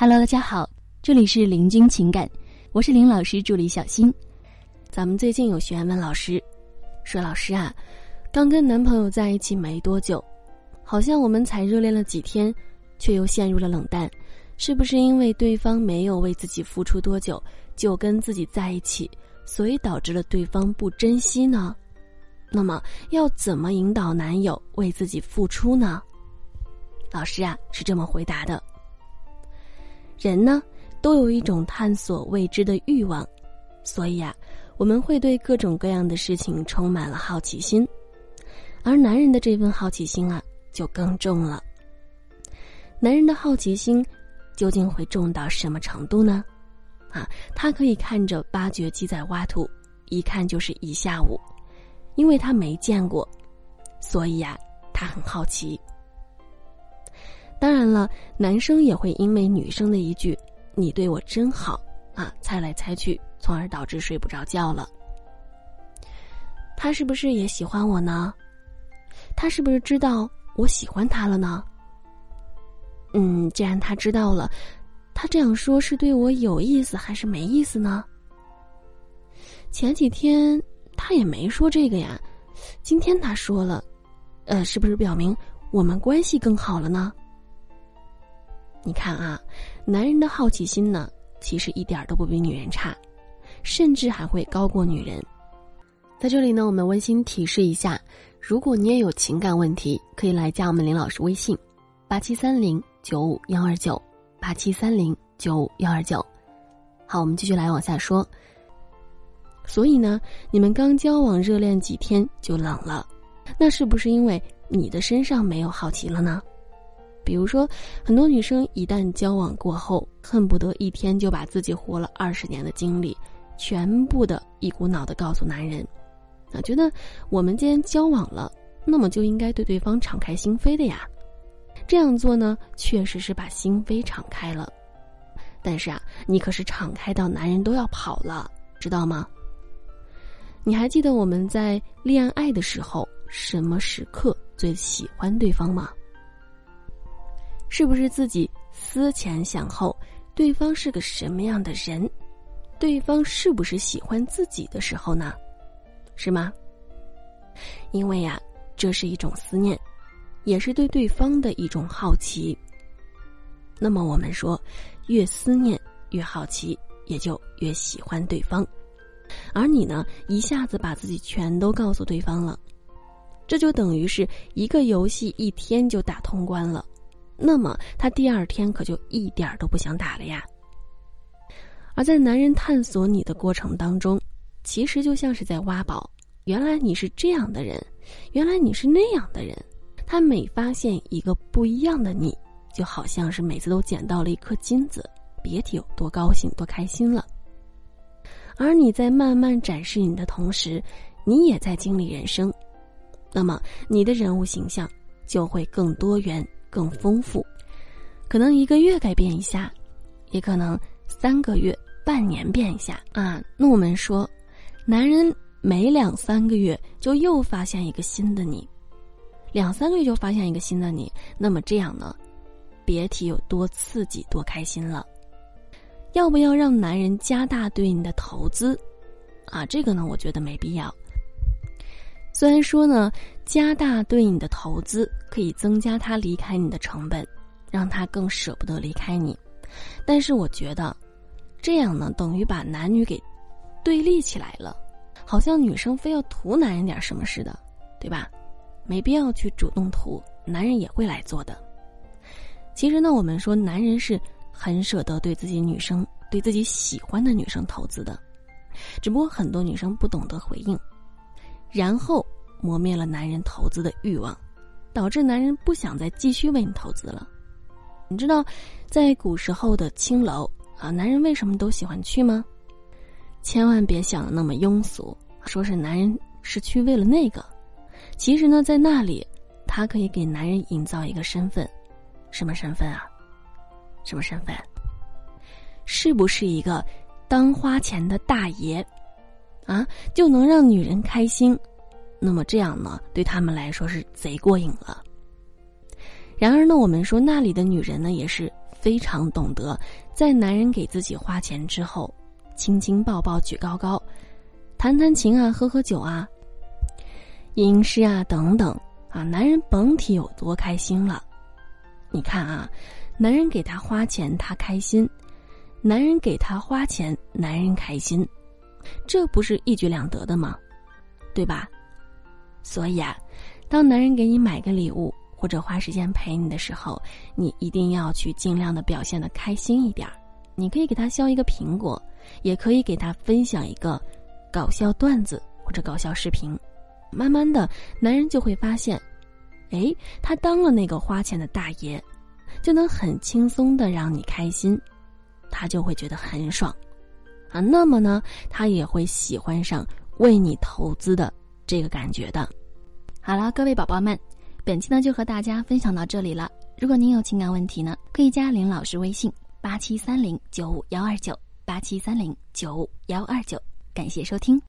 Hello，大家好，这里是林君情感，我是林老师助理小新。咱们最近有学员问老师，说老师啊，刚跟男朋友在一起没多久，好像我们才热恋了几天，却又陷入了冷淡，是不是因为对方没有为自己付出多久就跟自己在一起，所以导致了对方不珍惜呢？那么要怎么引导男友为自己付出呢？老师啊是这么回答的。人呢，都有一种探索未知的欲望，所以啊，我们会对各种各样的事情充满了好奇心，而男人的这份好奇心啊，就更重了。男人的好奇心究竟会重到什么程度呢？啊，他可以看着挖掘机在挖土，一看就是一下午，因为他没见过，所以呀，他很好奇。当然了，男生也会因为女生的一句“你对我真好”啊，猜来猜去，从而导致睡不着觉了。他是不是也喜欢我呢？他是不是知道我喜欢他了呢？嗯，既然他知道了，他这样说是对我有意思还是没意思呢？前几天他也没说这个呀，今天他说了，呃，是不是表明我们关系更好了呢？你看啊，男人的好奇心呢，其实一点都不比女人差，甚至还会高过女人。在这里呢，我们温馨提示一下：如果你也有情感问题，可以来加我们林老师微信：八七三零九五幺二九八七三零九五幺二九。好，我们继续来往下说。所以呢，你们刚交往热恋几天就冷了，那是不是因为你的身上没有好奇了呢？比如说，很多女生一旦交往过后，恨不得一天就把自己活了二十年的经历，全部的一股脑的告诉男人，啊，觉得我们既然交往了，那么就应该对对方敞开心扉的呀。这样做呢，确实是把心扉敞开了，但是啊，你可是敞开到男人都要跑了，知道吗？你还记得我们在恋爱的时候，什么时刻最喜欢对方吗？是不是自己思前想后，对方是个什么样的人，对方是不是喜欢自己的时候呢？是吗？因为呀，这是一种思念，也是对对方的一种好奇。那么我们说，越思念越好奇，也就越喜欢对方。而你呢，一下子把自己全都告诉对方了，这就等于是一个游戏一天就打通关了。那么他第二天可就一点都不想打了呀。而在男人探索你的过程当中，其实就像是在挖宝。原来你是这样的人，原来你是那样的人。他每发现一个不一样的你，就好像是每次都捡到了一颗金子，别提有多高兴、多开心了。而你在慢慢展示你的同时，你也在经历人生，那么你的人物形象就会更多元。更丰富，可能一个月改变一下，也可能三个月、半年变一下啊。那我们说，男人每两三个月就又发现一个新的你，两三个月就发现一个新的你，那么这样呢，别提有多刺激、多开心了。要不要让男人加大对你的投资？啊，这个呢，我觉得没必要。虽然说呢，加大对你的投资可以增加他离开你的成本，让他更舍不得离开你，但是我觉得，这样呢等于把男女给对立起来了，好像女生非要图男人点什么似的，对吧？没必要去主动图，男人也会来做的。其实呢，我们说男人是很舍得对自己女生、对自己喜欢的女生投资的，只不过很多女生不懂得回应。然后磨灭了男人投资的欲望，导致男人不想再继续为你投资了。你知道，在古时候的青楼啊，男人为什么都喜欢去吗？千万别想的那么庸俗，说是男人是去为了那个。其实呢，在那里，他可以给男人营造一个身份，什么身份啊？什么身份？是不是一个当花钱的大爷？啊，就能让女人开心，那么这样呢，对他们来说是贼过瘾了。然而呢，我们说那里的女人呢，也是非常懂得，在男人给自己花钱之后，亲亲抱抱举高高，弹弹琴啊，喝喝酒啊，吟诗啊等等啊，男人甭提有多开心了。你看啊，男人给他花钱，他开心；男人给他花钱，男人开心，这不是一举两得的吗？对吧？所以啊，当男人给你买个礼物或者花时间陪你的时候，你一定要去尽量的表现的开心一点儿。你可以给他削一个苹果，也可以给他分享一个搞笑段子或者搞笑视频。慢慢的，男人就会发现，哎，他当了那个花钱的大爷，就能很轻松的让你开心，他就会觉得很爽啊。那么呢，他也会喜欢上为你投资的。这个感觉的，好了，各位宝宝们，本期呢就和大家分享到这里了。如果您有情感问题呢，可以加林老师微信八七三零九五幺二九八七三零九五幺二九，感谢收听。